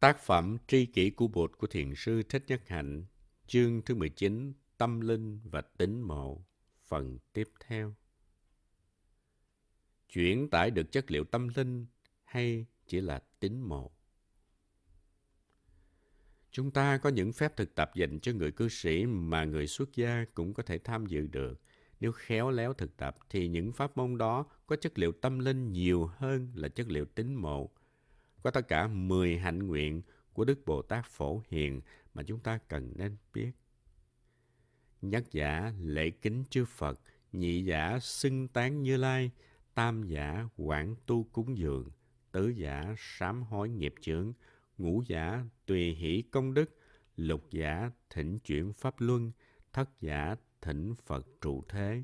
Tác phẩm Tri kỷ của Bụt của Thiền sư Thích Nhất Hạnh, chương thứ 19, Tâm linh và tính mộ, phần tiếp theo. Chuyển tải được chất liệu tâm linh hay chỉ là tính mộ? Chúng ta có những phép thực tập dành cho người cư sĩ mà người xuất gia cũng có thể tham dự được. Nếu khéo léo thực tập thì những pháp môn đó có chất liệu tâm linh nhiều hơn là chất liệu tính mộ có tất cả 10 hạnh nguyện của Đức Bồ Tát Phổ Hiền mà chúng ta cần nên biết. Nhất giả lễ kính chư Phật, nhị giả xưng tán Như Lai, tam giả quảng tu cúng dường, tứ giả sám hối nghiệp chướng, ngũ giả tùy hỷ công đức, lục giả thỉnh chuyển pháp luân, thất giả thỉnh Phật trụ thế,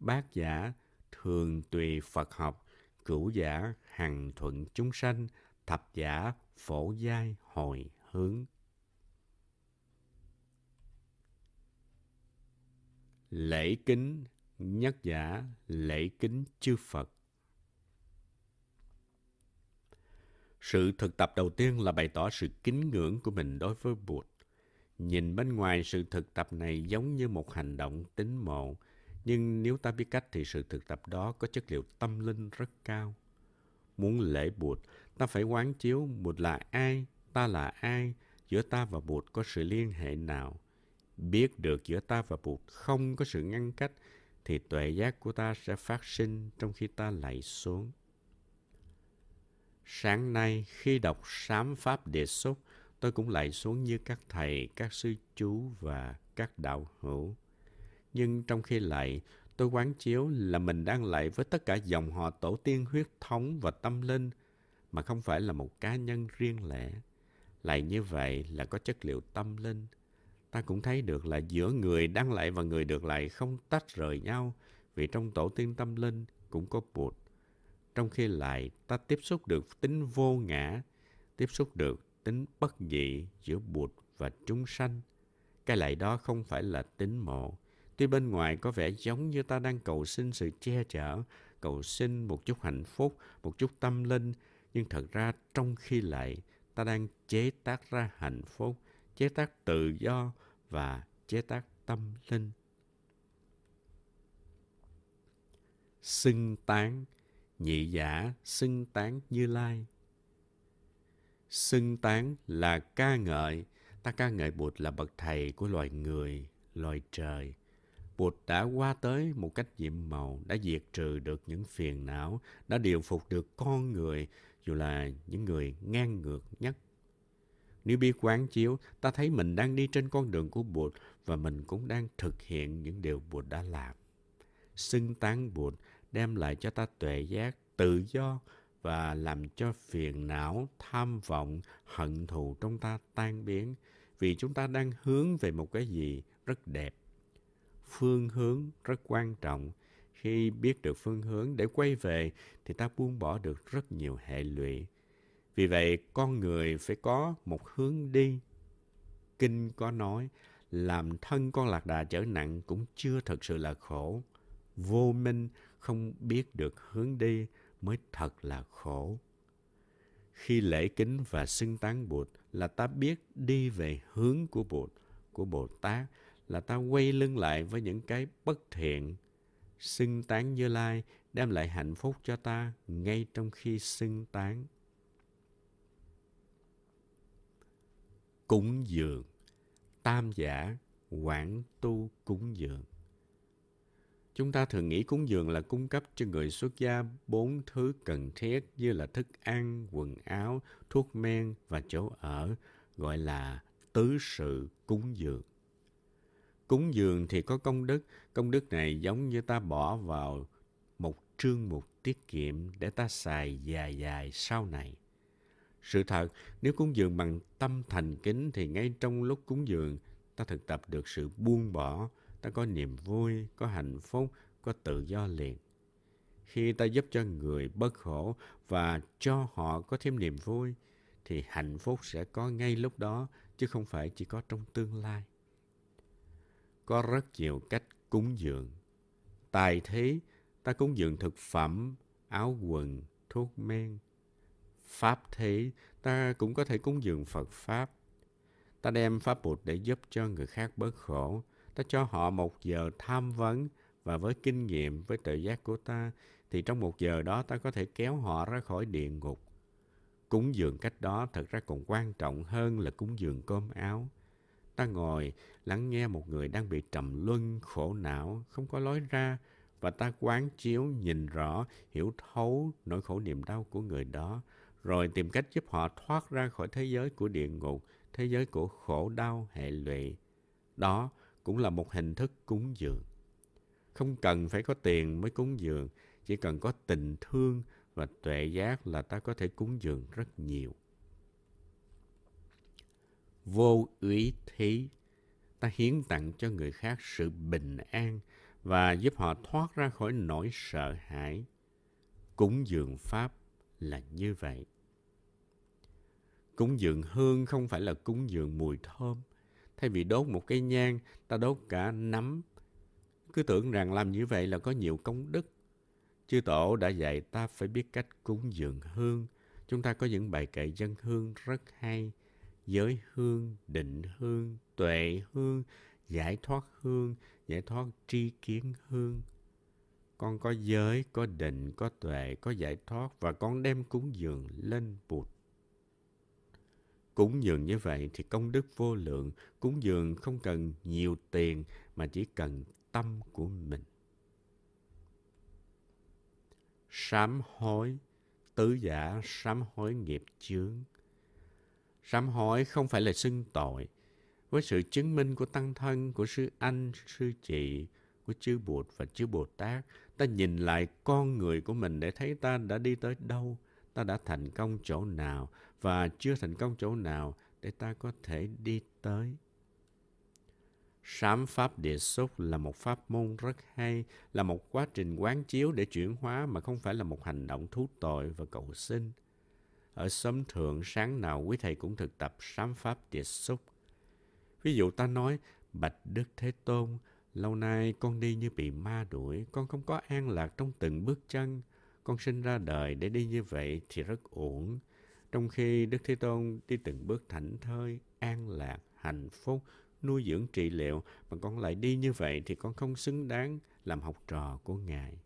bát giả thường tùy Phật học, cửu giả hằng thuận chúng sanh, thập giả phổ giai hồi hướng. Lễ kính nhất giả lễ kính chư Phật. Sự thực tập đầu tiên là bày tỏ sự kính ngưỡng của mình đối với Bụt. Nhìn bên ngoài sự thực tập này giống như một hành động tính mộ, nhưng nếu ta biết cách thì sự thực tập đó có chất liệu tâm linh rất cao. Muốn lễ Bụt ta phải quán chiếu Bụt là ai, ta là ai, giữa ta và Bụt có sự liên hệ nào. Biết được giữa ta và Bụt không có sự ngăn cách, thì tuệ giác của ta sẽ phát sinh trong khi ta lạy xuống. Sáng nay, khi đọc sám pháp đề xuất, tôi cũng lạy xuống như các thầy, các sư chú và các đạo hữu. Nhưng trong khi lạy, tôi quán chiếu là mình đang lạy với tất cả dòng họ tổ tiên huyết thống và tâm linh – mà không phải là một cá nhân riêng lẻ. Lại như vậy là có chất liệu tâm linh. Ta cũng thấy được là giữa người đang lại và người được lại không tách rời nhau vì trong tổ tiên tâm linh cũng có Bụt. Trong khi lại ta tiếp xúc được tính vô ngã, tiếp xúc được tính bất dị giữa Bụt và chúng sanh. Cái lại đó không phải là tính mộ. Tuy bên ngoài có vẻ giống như ta đang cầu xin sự che chở, cầu xin một chút hạnh phúc, một chút tâm linh, nhưng thật ra trong khi lại ta đang chế tác ra hạnh phúc chế tác tự do và chế tác tâm linh. Xưng tán nhị giả xưng tán như lai. Xưng tán là ca ngợi. Ta ca ngợi bụt là bậc thầy của loài người loài trời. Bụt đã qua tới một cách nhiệm màu, đã diệt trừ được những phiền não, đã điều phục được con người, dù là những người ngang ngược nhất. Nếu biết quán chiếu, ta thấy mình đang đi trên con đường của Bụt và mình cũng đang thực hiện những điều Bụt đã làm. Xưng tán Bụt đem lại cho ta tuệ giác, tự do và làm cho phiền não, tham vọng, hận thù trong ta tan biến vì chúng ta đang hướng về một cái gì rất đẹp. Phương hướng rất quan trọng khi biết được phương hướng để quay về thì ta buông bỏ được rất nhiều hệ lụy. Vì vậy, con người phải có một hướng đi. Kinh có nói, làm thân con lạc đà trở nặng cũng chưa thật sự là khổ. Vô minh không biết được hướng đi mới thật là khổ. Khi lễ kính và xưng tán Bụt là ta biết đi về hướng của Bụt, của Bồ Tát, là ta quay lưng lại với những cái bất thiện, xưng tán Như Lai đem lại hạnh phúc cho ta ngay trong khi xưng tán. Cúng dường, tam giả, quảng tu cúng dường. Chúng ta thường nghĩ cúng dường là cung cấp cho người xuất gia bốn thứ cần thiết như là thức ăn, quần áo, thuốc men và chỗ ở, gọi là tứ sự cúng dường. Cúng dường thì có công đức, công đức này giống như ta bỏ vào một trương mục tiết kiệm để ta xài dài dài sau này. Sự thật, nếu cúng dường bằng tâm thành kính thì ngay trong lúc cúng dường, ta thực tập được sự buông bỏ, ta có niềm vui, có hạnh phúc, có tự do liền. Khi ta giúp cho người bất khổ và cho họ có thêm niềm vui, thì hạnh phúc sẽ có ngay lúc đó, chứ không phải chỉ có trong tương lai. Có rất nhiều cách cúng dường. Tài thế, ta cúng dường thực phẩm, áo quần, thuốc men. Pháp thế, Ta cũng có thể cúng dường Phật Pháp. Ta đem Pháp Bụt để giúp cho người khác bớt khổ. Ta cho họ một giờ tham vấn và với kinh nghiệm, với tự giác của ta, thì trong một giờ đó ta có thể kéo họ ra khỏi địa ngục. Cúng dường cách đó thật ra còn quan trọng hơn là cúng dường cơm áo. Ta ngồi lắng nghe một người đang bị trầm luân, khổ não, không có lối ra, và ta quán chiếu, nhìn rõ, hiểu thấu nỗi khổ niềm đau của người đó, rồi tìm cách giúp họ thoát ra khỏi thế giới của địa ngục, thế giới của khổ đau, hệ lụy. Đó cũng là một hình thức cúng dường. Không cần phải có tiền mới cúng dường, chỉ cần có tình thương và tuệ giác là ta có thể cúng dường rất nhiều. Vô úy thí, ta hiến tặng cho người khác sự bình an và giúp họ thoát ra khỏi nỗi sợ hãi. Cúng dường Pháp là như vậy. Cúng dường hương không phải là cúng dường mùi thơm. Thay vì đốt một cây nhang, ta đốt cả nắm. Cứ tưởng rằng làm như vậy là có nhiều công đức. Chư Tổ đã dạy ta phải biết cách cúng dường hương. Chúng ta có những bài kệ dân hương rất hay. Giới hương, định hương, tuệ hương, giải thoát hương, giải thoát tri kiến hương. Con có giới, có định, có tuệ, có giải thoát và con đem cúng dường lên Bụt. Cúng dường như vậy thì công đức vô lượng, cúng dường không cần nhiều tiền mà chỉ cần tâm của mình. Sám hối, tứ giả sám hối nghiệp chướng. Sám hối không phải là xưng tội, với sự chứng minh của tăng thân, của sư anh, sư chị, của chư Bụt và chư Bồ Tát, ta nhìn lại con người của mình để thấy ta đã đi tới đâu, ta đã thành công chỗ nào và chưa thành công chỗ nào để ta có thể đi tới. Sám pháp địa xúc là một pháp môn rất hay, là một quá trình quán chiếu để chuyển hóa mà không phải là một hành động thú tội và cầu sinh. Ở xóm thượng sáng nào quý thầy cũng thực tập sám pháp địa xúc. Ví dụ ta nói, Bạch Đức Thế Tôn, lâu nay con đi như bị ma đuổi, con không có an lạc trong từng bước chân. Con sinh ra đời để đi như vậy thì rất uổng. Trong khi Đức Thế Tôn đi từng bước thảnh thơi, an lạc, hạnh phúc, nuôi dưỡng trị liệu mà con lại đi như vậy thì con không xứng đáng làm học trò của Ngài.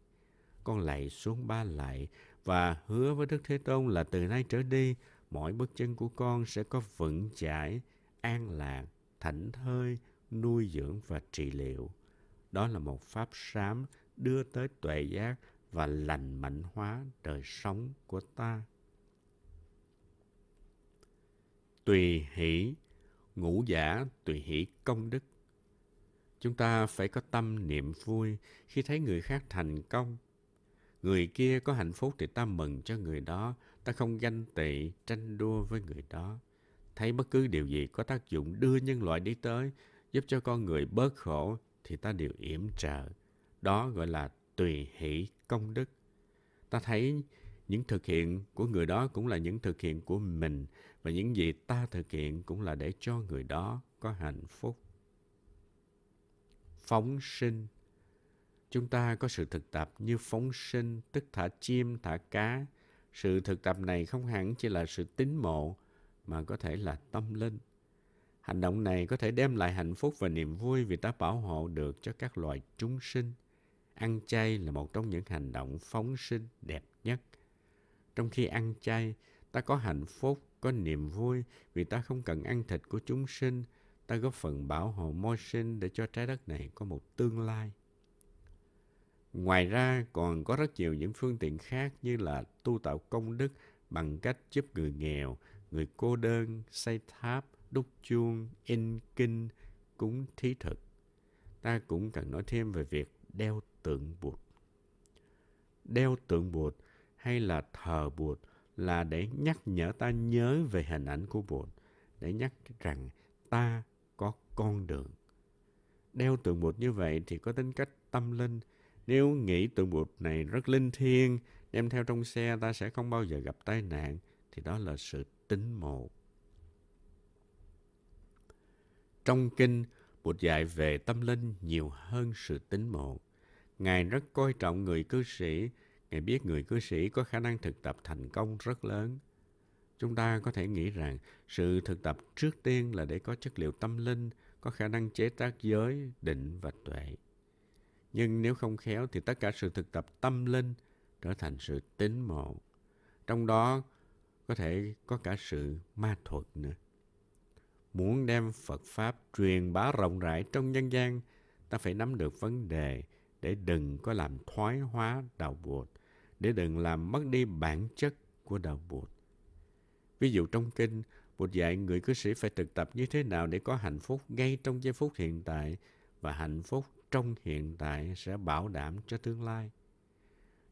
Con lạy xuống ba lạy và hứa với Đức Thế Tôn là từ nay trở đi, mỗi bước chân của con sẽ có vững chãi, an lạc, thảnh thơi, nuôi dưỡng và trị liệu. Đó là một pháp sám đưa tới tuệ giác và lành mạnh hóa đời sống của ta. Tùy hỷ, ngũ giả tùy hỷ công đức. Chúng ta phải có tâm niệm vui khi thấy người khác thành công. Người kia có hạnh phúc thì ta mừng cho người đó, ta không ganh tị, tranh đua với người đó thấy bất cứ điều gì có tác dụng đưa nhân loại đi tới, giúp cho con người bớt khổ, thì ta đều yểm trợ. Đó gọi là tùy hỷ công đức. Ta thấy những thực hiện của người đó cũng là những thực hiện của mình và những gì ta thực hiện cũng là để cho người đó có hạnh phúc. Phóng sinh Chúng ta có sự thực tập như phóng sinh, tức thả chim, thả cá. Sự thực tập này không hẳn chỉ là sự tín mộ, mà có thể là tâm linh. Hành động này có thể đem lại hạnh phúc và niềm vui vì ta bảo hộ được cho các loài chúng sinh. Ăn chay là một trong những hành động phóng sinh đẹp nhất. Trong khi ăn chay, ta có hạnh phúc, có niềm vui vì ta không cần ăn thịt của chúng sinh, ta góp phần bảo hộ môi sinh để cho trái đất này có một tương lai. Ngoài ra còn có rất nhiều những phương tiện khác như là tu tạo công đức bằng cách giúp người nghèo, người cô đơn, xây tháp, đúc chuông, in kinh, cúng thí thực. Ta cũng cần nói thêm về việc đeo tượng Bụt. Đeo tượng Bụt hay là thờ Bụt là để nhắc nhở ta nhớ về hình ảnh của Bụt, để nhắc rằng ta có con đường. Đeo tượng Bụt như vậy thì có tính cách tâm linh. Nếu nghĩ tượng Bụt này rất linh thiêng, đem theo trong xe ta sẽ không bao giờ gặp tai nạn, thì đó là sự tính mộ Trong kinh, Bụt dạy về tâm linh nhiều hơn sự tính mộ Ngài rất coi trọng người cư sĩ, Ngài biết người cư sĩ có khả năng thực tập thành công rất lớn. Chúng ta có thể nghĩ rằng sự thực tập trước tiên là để có chất liệu tâm linh, có khả năng chế tác giới, định và tuệ. Nhưng nếu không khéo thì tất cả sự thực tập tâm linh trở thành sự tín mộ. Trong đó có thể có cả sự ma thuật nữa. Muốn đem Phật Pháp truyền bá rộng rãi trong nhân gian, ta phải nắm được vấn đề để đừng có làm thoái hóa đạo Bụt, để đừng làm mất đi bản chất của đạo Bụt. Ví dụ trong kinh, Bụt dạy người cư sĩ phải thực tập như thế nào để có hạnh phúc ngay trong giây phút hiện tại và hạnh phúc trong hiện tại sẽ bảo đảm cho tương lai.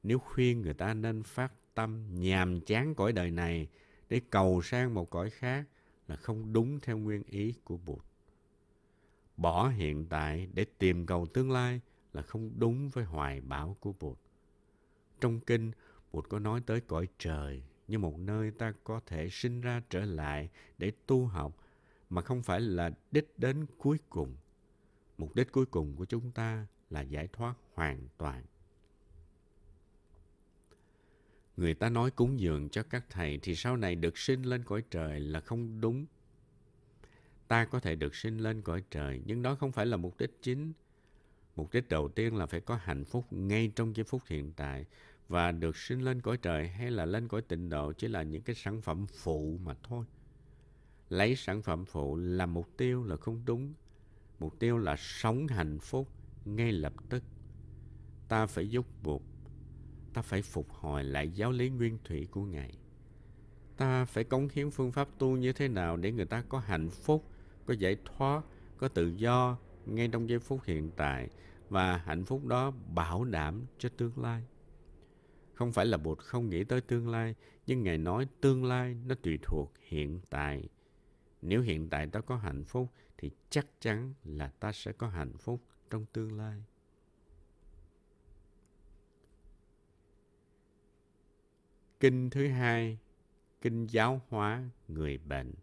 Nếu khuyên người ta nên phát tâm nhàm chán cõi đời này để cầu sang một cõi khác là không đúng theo nguyên ý của Bụt. Bỏ hiện tại để tìm cầu tương lai là không đúng với hoài bão của Bụt. Trong kinh, Bụt có nói tới cõi trời như một nơi ta có thể sinh ra trở lại để tu học mà không phải là đích đến cuối cùng. Mục đích cuối cùng của chúng ta là giải thoát hoàn toàn. Người ta nói cúng dường cho các thầy thì sau này được sinh lên cõi trời là không đúng. Ta có thể được sinh lên cõi trời, nhưng đó không phải là mục đích chính. Mục đích đầu tiên là phải có hạnh phúc ngay trong giây phút hiện tại và được sinh lên cõi trời hay là lên cõi tịnh độ chỉ là những cái sản phẩm phụ mà thôi. Lấy sản phẩm phụ làm mục tiêu là không đúng. Mục tiêu là sống hạnh phúc ngay lập tức. Ta phải giúp buộc ta phải phục hồi lại giáo lý nguyên thủy của Ngài. Ta phải cống hiến phương pháp tu như thế nào để người ta có hạnh phúc, có giải thoát, có tự do ngay trong giây phút hiện tại và hạnh phúc đó bảo đảm cho tương lai. Không phải là Bụt không nghĩ tới tương lai, nhưng Ngài nói tương lai nó tùy thuộc hiện tại. Nếu hiện tại ta có hạnh phúc thì chắc chắn là ta sẽ có hạnh phúc trong tương lai. Kinh thứ hai, kinh giáo hóa người bệnh.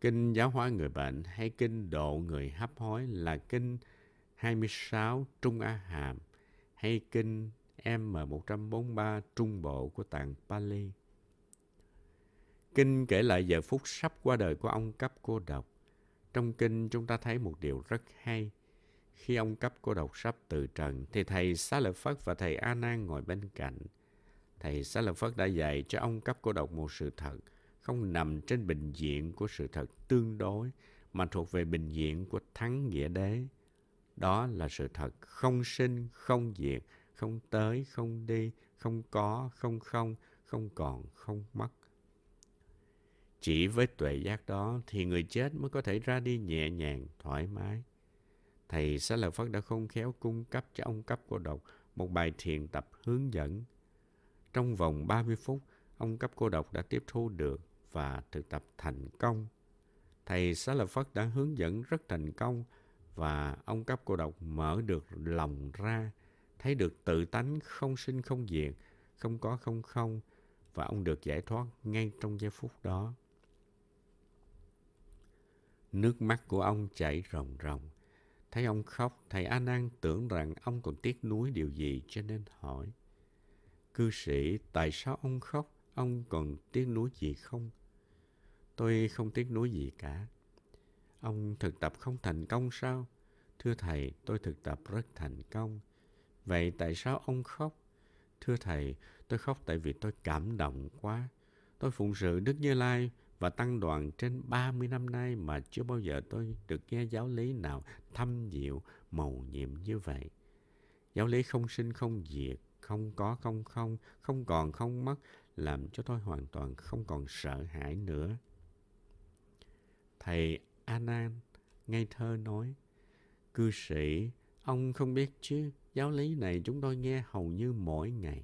Kinh giáo hóa người bệnh hay kinh độ người hấp hối là kinh 26 Trung A Hàm hay kinh M143 Trung Bộ của tạng Pali. Kinh kể lại giờ phút sắp qua đời của ông cấp cô độc. Trong kinh chúng ta thấy một điều rất hay. Khi ông cấp cô độc sắp từ trần, thì thầy Xá Lợi Phất và thầy A Nan ngồi bên cạnh – Thầy Xá Lợi Phất đã dạy cho ông cấp cô độc một sự thật, không nằm trên bình diện của sự thật tương đối, mà thuộc về bình diện của thắng nghĩa đế. Đó là sự thật không sinh, không diệt, không tới, không đi, không có, không không, không còn, không mất. Chỉ với tuệ giác đó thì người chết mới có thể ra đi nhẹ nhàng, thoải mái. Thầy Xá Lợi Phất đã không khéo cung cấp cho ông cấp cô độc một bài thiền tập hướng dẫn trong vòng 30 phút, ông cấp cô độc đã tiếp thu được và thực tập thành công. Thầy Xá Lợi Phất đã hướng dẫn rất thành công và ông cấp cô độc mở được lòng ra, thấy được tự tánh không sinh không diệt, không có không không và ông được giải thoát ngay trong giây phút đó. Nước mắt của ông chảy ròng ròng. Thấy ông khóc, thầy A Nan tưởng rằng ông còn tiếc nuối điều gì cho nên hỏi. Cư sĩ, tại sao ông khóc? Ông còn tiếc nuối gì không? Tôi không tiếc nuối gì cả. Ông thực tập không thành công sao? Thưa thầy, tôi thực tập rất thành công. Vậy tại sao ông khóc? Thưa thầy, tôi khóc tại vì tôi cảm động quá. Tôi phụng sự Đức Như Lai và tăng đoàn trên 30 năm nay mà chưa bao giờ tôi được nghe giáo lý nào thâm diệu, màu nhiệm như vậy. Giáo lý không sinh không diệt, không có không không, không còn không mất, làm cho tôi hoàn toàn không còn sợ hãi nữa. Thầy Anan ngây thơ nói, cư sĩ, ông không biết chứ, giáo lý này chúng tôi nghe hầu như mỗi ngày.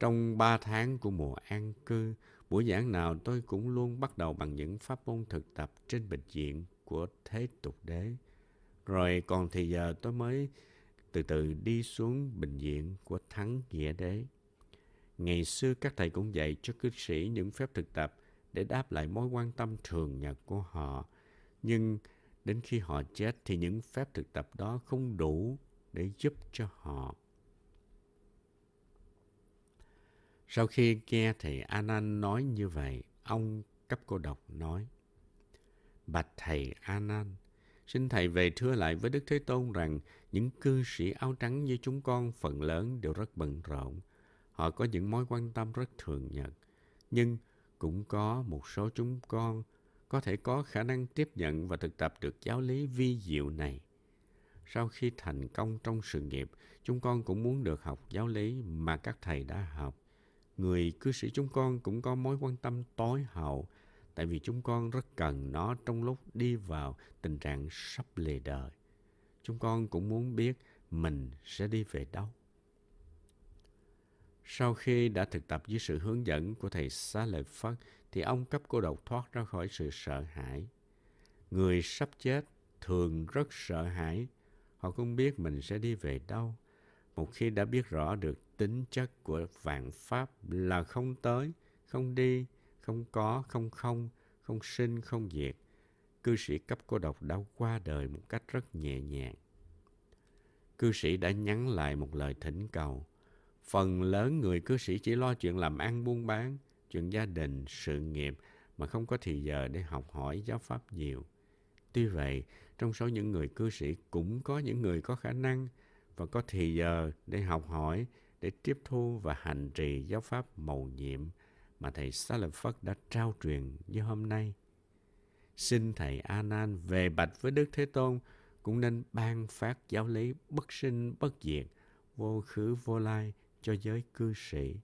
Trong ba tháng của mùa an cư, buổi giảng nào tôi cũng luôn bắt đầu bằng những pháp môn thực tập trên bệnh viện của thế tục đế. Rồi còn thì giờ tôi mới từ từ đi xuống bệnh viện của Thắng Nghĩa Đế. Ngày xưa các thầy cũng dạy cho cư sĩ những phép thực tập để đáp lại mối quan tâm thường nhật của họ. Nhưng đến khi họ chết thì những phép thực tập đó không đủ để giúp cho họ. Sau khi nghe thầy Anan nói như vậy, ông cấp cô độc nói, Bạch thầy Anan, xin thầy về thưa lại với Đức Thế Tôn rằng những cư sĩ áo trắng như chúng con phần lớn đều rất bận rộn. Họ có những mối quan tâm rất thường nhật. Nhưng cũng có một số chúng con có thể có khả năng tiếp nhận và thực tập được giáo lý vi diệu này. Sau khi thành công trong sự nghiệp, chúng con cũng muốn được học giáo lý mà các thầy đã học. Người cư sĩ chúng con cũng có mối quan tâm tối hậu, tại vì chúng con rất cần nó trong lúc đi vào tình trạng sắp lìa đời. Chúng con cũng muốn biết mình sẽ đi về đâu. Sau khi đã thực tập dưới sự hướng dẫn của thầy Xá Lợi Phất, thì ông cấp cô độc thoát ra khỏi sự sợ hãi. Người sắp chết thường rất sợ hãi. Họ không biết mình sẽ đi về đâu. Một khi đã biết rõ được tính chất của vạn pháp là không tới, không đi, không có, không không, không sinh, không diệt, cư sĩ cấp cô độc đã qua đời một cách rất nhẹ nhàng. Cư sĩ đã nhắn lại một lời thỉnh cầu. Phần lớn người cư sĩ chỉ lo chuyện làm ăn buôn bán, chuyện gia đình, sự nghiệp mà không có thì giờ để học hỏi giáo pháp nhiều. Tuy vậy, trong số những người cư sĩ cũng có những người có khả năng và có thì giờ để học hỏi, để tiếp thu và hành trì giáo pháp mầu nhiệm mà thầy Xá Lợi Phất đã trao truyền như hôm nay. Xin thầy A Nan về bạch với Đức Thế Tôn cũng nên ban phát giáo lý bất sinh bất diệt, vô khứ vô lai cho giới cư sĩ.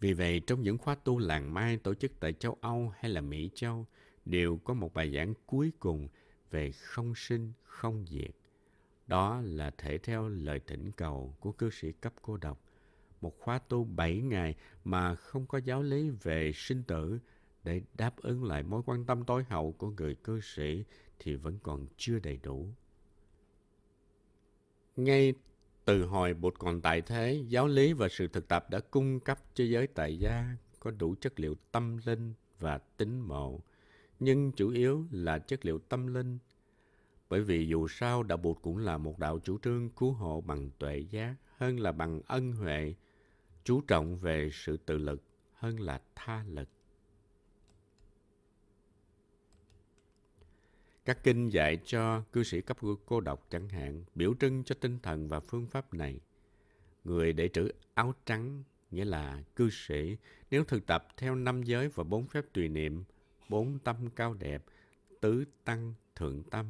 Vì vậy, trong những khóa tu làng mai tổ chức tại châu Âu hay là Mỹ Châu, đều có một bài giảng cuối cùng về không sinh, không diệt. Đó là thể theo lời thỉnh cầu của cư sĩ cấp cô độc. Một khóa tu 7 ngày mà không có giáo lý về sinh tử để đáp ứng lại mối quan tâm tối hậu của người cư sĩ thì vẫn còn chưa đầy đủ. Ngay từ hồi bụt còn tại thế, giáo lý và sự thực tập đã cung cấp cho giới tại gia có đủ chất liệu tâm linh và tính mộ, nhưng chủ yếu là chất liệu tâm linh. Bởi vì dù sao đạo Bụt cũng là một đạo chủ trương cứu hộ bằng tuệ giác hơn là bằng ân huệ, chú trọng về sự tự lực hơn là tha lực. Các kinh dạy cho cư sĩ cấp cô độc chẳng hạn biểu trưng cho tinh thần và phương pháp này. Người để trữ áo trắng nghĩa là cư sĩ nếu thực tập theo năm giới và bốn phép tùy niệm, bốn tâm cao đẹp, tứ tăng, thượng tâm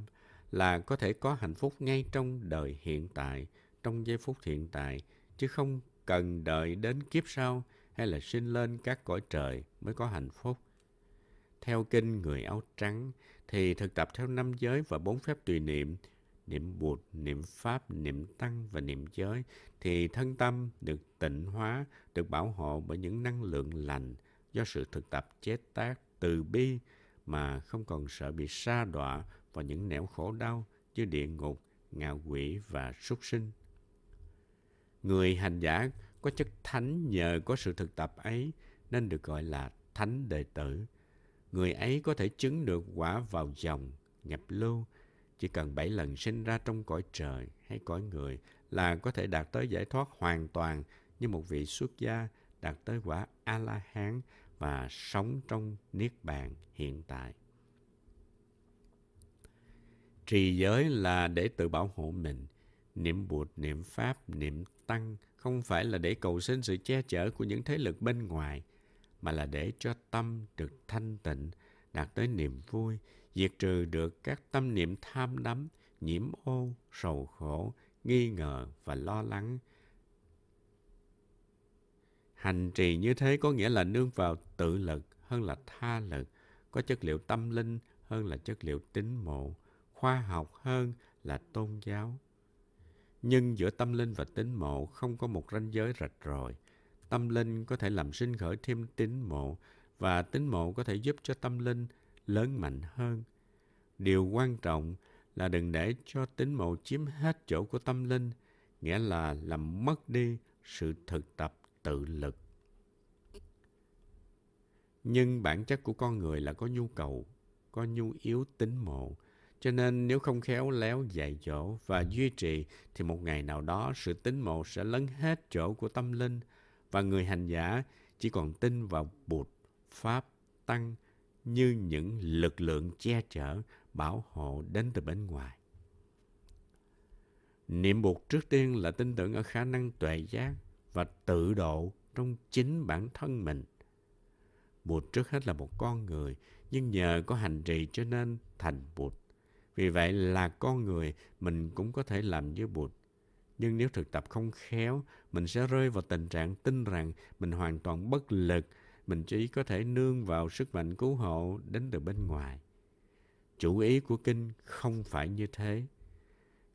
là có thể có hạnh phúc ngay trong đời hiện tại, trong giây phút hiện tại, chứ không cần đợi đến kiếp sau hay là sinh lên các cõi trời mới có hạnh phúc. Theo kinh người áo trắng thì thực tập theo năm giới và bốn phép tùy niệm, niệm bụt, niệm pháp, niệm tăng và niệm giới thì thân tâm được tịnh hóa, được bảo hộ bởi những năng lượng lành do sự thực tập chế tác từ bi mà không còn sợ bị sa đọa vào những nẻo khổ đau như địa ngục, ngạ quỷ và súc sinh. Người hành giả có chất thánh nhờ có sự thực tập ấy nên được gọi là thánh đệ tử người ấy có thể chứng được quả vào dòng, nhập lưu. Chỉ cần bảy lần sinh ra trong cõi trời hay cõi người là có thể đạt tới giải thoát hoàn toàn như một vị xuất gia đạt tới quả A-la-hán và sống trong niết bàn hiện tại. Trì giới là để tự bảo hộ mình. Niệm Bụt, niệm Pháp, niệm Tăng không phải là để cầu xin sự che chở của những thế lực bên ngoài – mà là để cho tâm được thanh tịnh, đạt tới niềm vui, diệt trừ được các tâm niệm tham đắm, nhiễm ô, sầu khổ, nghi ngờ và lo lắng. Hành trì như thế có nghĩa là nương vào tự lực hơn là tha lực, có chất liệu tâm linh hơn là chất liệu tính mộ, khoa học hơn là tôn giáo. Nhưng giữa tâm linh và tính mộ không có một ranh giới rạch ròi tâm linh có thể làm sinh khởi thêm tín mộ và tín mộ có thể giúp cho tâm linh lớn mạnh hơn. Điều quan trọng là đừng để cho tín mộ chiếm hết chỗ của tâm linh, nghĩa là làm mất đi sự thực tập tự lực. Nhưng bản chất của con người là có nhu cầu, có nhu yếu tính mộ, Cho nên nếu không khéo léo dạy dỗ và duy trì thì một ngày nào đó sự tính mộ sẽ lấn hết chỗ của tâm linh và người hành giả chỉ còn tin vào Bụt, Pháp, Tăng như những lực lượng che chở, bảo hộ đến từ bên ngoài. Niệm Bụt trước tiên là tin tưởng ở khả năng tuệ giác và tự độ trong chính bản thân mình. Bụt trước hết là một con người, nhưng nhờ có hành trì cho nên thành Bụt. Vì vậy là con người, mình cũng có thể làm như Bụt. Nhưng nếu thực tập không khéo, mình sẽ rơi vào tình trạng tin rằng mình hoàn toàn bất lực, mình chỉ có thể nương vào sức mạnh cứu hộ đến từ bên ngoài. Chủ ý của kinh không phải như thế.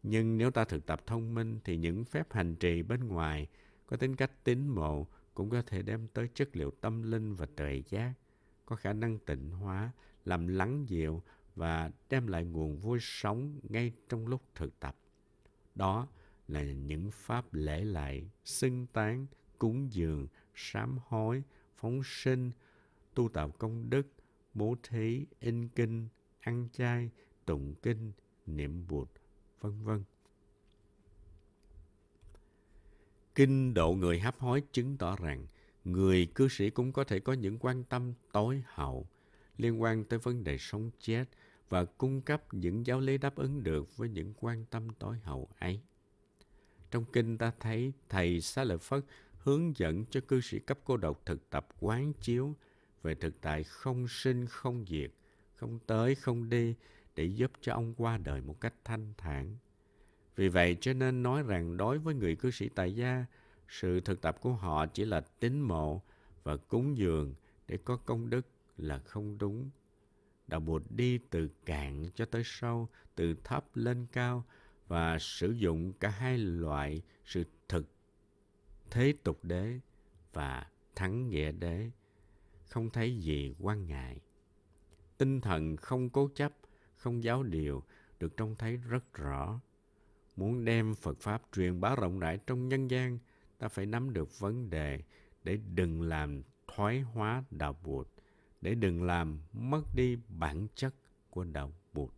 Nhưng nếu ta thực tập thông minh thì những phép hành trì bên ngoài có tính cách tín mộ cũng có thể đem tới chất liệu tâm linh và tuệ giác, có khả năng tịnh hóa, làm lắng dịu và đem lại nguồn vui sống ngay trong lúc thực tập. Đó là những pháp lễ lại, xưng tán, cúng dường, sám hối, phóng sinh, tu tạo công đức, bố thí, in kinh, ăn chay, tụng kinh, niệm bụt, vân vân. Kinh độ người hấp hối chứng tỏ rằng người cư sĩ cũng có thể có những quan tâm tối hậu liên quan tới vấn đề sống chết và cung cấp những giáo lý đáp ứng được với những quan tâm tối hậu ấy. Trong kinh ta thấy Thầy Xá Lợi Phất hướng dẫn cho cư sĩ cấp cô độc thực tập quán chiếu về thực tại không sinh không diệt, không tới không đi để giúp cho ông qua đời một cách thanh thản. Vì vậy cho nên nói rằng đối với người cư sĩ tại gia, sự thực tập của họ chỉ là tín mộ và cúng dường để có công đức là không đúng. Đạo Bụt đi từ cạn cho tới sâu, từ thấp lên cao và sử dụng cả hai loại sự thực thế tục đế và thắng nghĩa đế không thấy gì quan ngại tinh thần không cố chấp không giáo điều được trông thấy rất rõ muốn đem phật pháp truyền bá rộng rãi trong nhân gian, ta phải nắm được vấn đề để đừng làm thoái hóa đạo bụt, để đừng làm mất đi bản chất của đạo bụt.